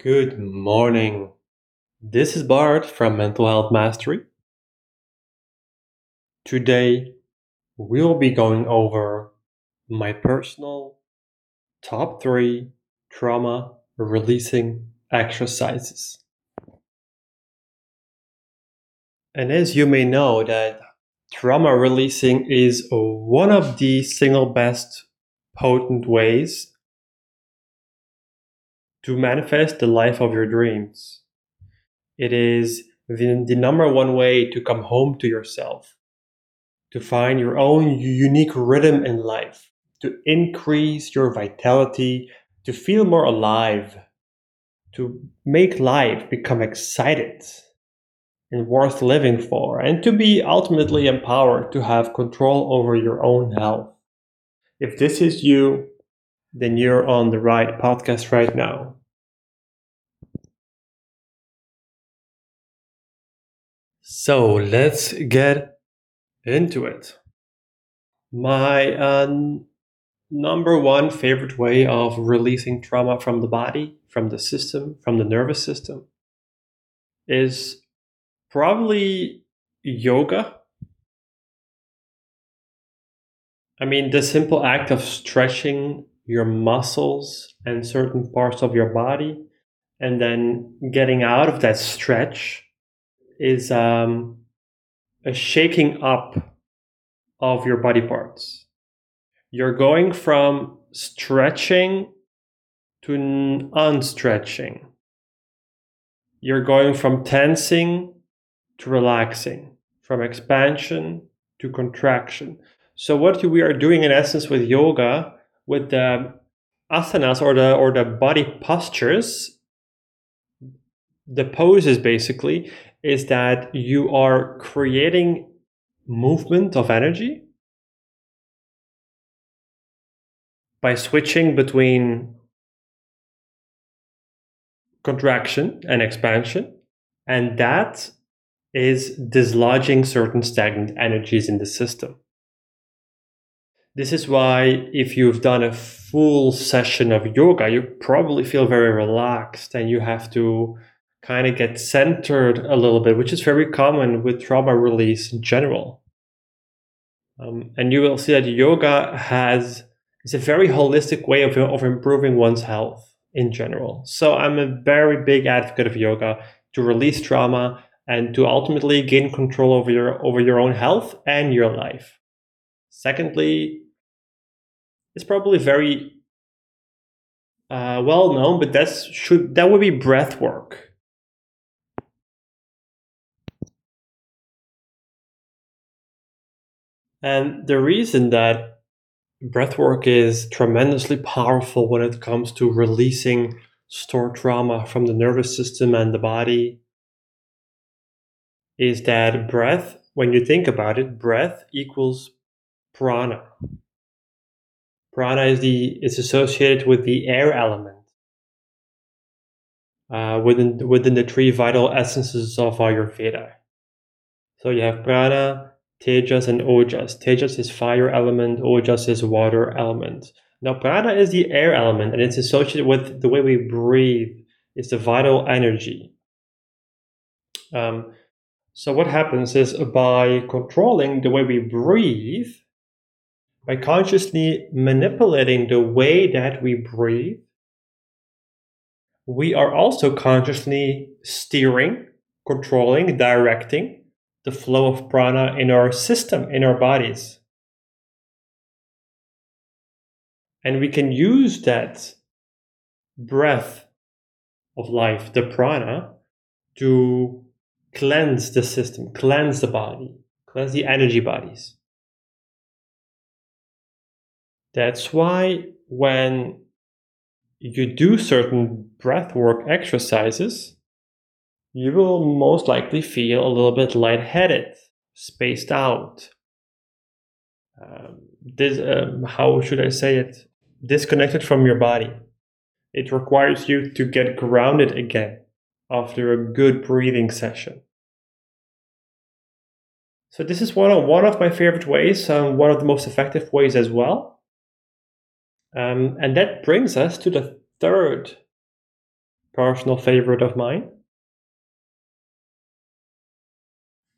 Good morning. This is Bart from Mental Health Mastery. Today, we'll be going over my personal top three trauma releasing exercises. And as you may know, that trauma releasing is one of the single best potent ways to manifest the life of your dreams. It is the, the number one way to come home to yourself, to find your own unique rhythm in life, to increase your vitality, to feel more alive, to make life become excited and worth living for, and to be ultimately empowered to have control over your own health. If this is you, then you're on the right podcast right now. So let's get into it. My uh, number one favorite way of releasing trauma from the body, from the system, from the nervous system is probably yoga. I mean, the simple act of stretching your muscles and certain parts of your body and then getting out of that stretch is um, a shaking up of your body parts. You're going from stretching to unstretching. You're going from tensing to relaxing, from expansion to contraction. So what we are doing in essence with yoga, with the asanas or the or the body postures, the poses basically, is that you are creating movement of energy by switching between contraction and expansion. And that is dislodging certain stagnant energies in the system. This is why, if you've done a full session of yoga, you probably feel very relaxed and you have to kind of get centered a little bit, which is very common with trauma release in general. Um, and you will see that yoga has is a very holistic way of, of improving one's health in general. So I'm a very big advocate of yoga to release trauma and to ultimately gain control over your over your own health and your life. Secondly, it's probably very uh, well known, but that's should that would be breath work. And the reason that breathwork is tremendously powerful when it comes to releasing stored trauma from the nervous system and the body is that breath, when you think about it, breath equals prana. Prana is the is associated with the air element. Uh, within within the three vital essences of Ayurveda. So you have prana, Tejas and Ojas. Tejas is fire element, Ojas is water element. Now, prana is the air element, and it's associated with the way we breathe. It's the vital energy. Um, so, what happens is by controlling the way we breathe, by consciously manipulating the way that we breathe, we are also consciously steering, controlling, directing the flow of prana in our system, in our bodies. And we can use that breath of life, the prana, to cleanse the system, cleanse the body, cleanse the energy bodies. That's why when you do certain breath work exercises, you will most likely feel a little bit lightheaded, spaced out. Um, this, um, how should I say it? Disconnected from your body. It requires you to get grounded again after a good breathing session. So this is one of one of my favorite ways, um, one of the most effective ways as well. Um, and that brings us to the third personal favorite of mine.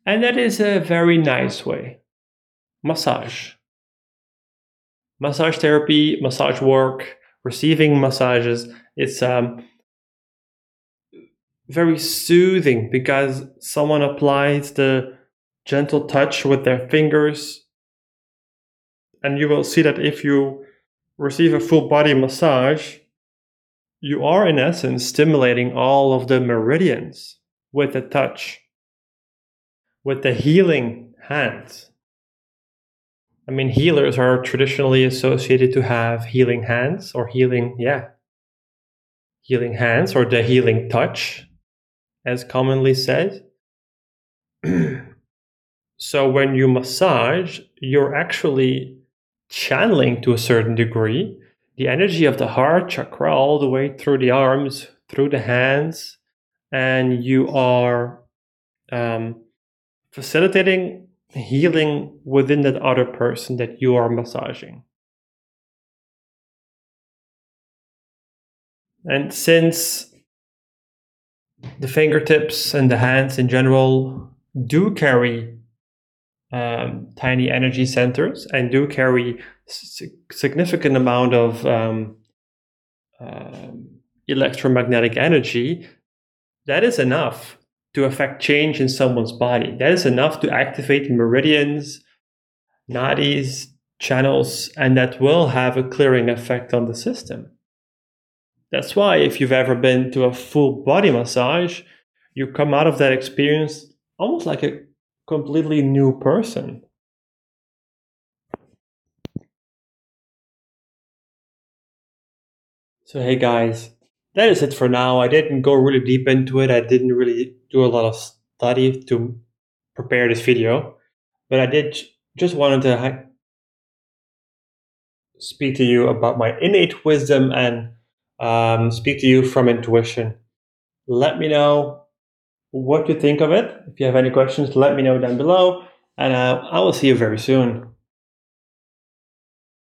And that is a very nice way. Massage. Massage therapy, massage work, receiving massages, it's um, very soothing because someone applies the gentle touch with their fingers. And you will see that if you receive a full body massage, you are in essence stimulating all of the meridians with the touch, with the healing hands. I mean, healers are traditionally associated to have healing hands or healing, yeah, healing hands or the healing touch as commonly said. so when you massage, you're actually channeling to a certain degree the energy of the heart chakra all the way through the arms, through the hands, and you are um, facilitating healing within that other person that you are massaging. And since the fingertips and the hands in general do carry um, tiny energy centers and do carry significant amount of um, um, electromagnetic energy that is enough to affect change in someone's body. That is enough to activate meridians nadis channels and that will have a clearing effect on the system. That's why if you've ever been to a full body massage, you come out of that experience almost like a completely new person. So, hey guys, that is it for now. I didn't go really deep into it. I didn't really do a lot of study to prepare this video, but I did just wanted to speak to you about my innate wisdom and um, speak to you from intuition. Let me know what you think of it. If you have any questions, let me know down below, and uh, I will see you very soon.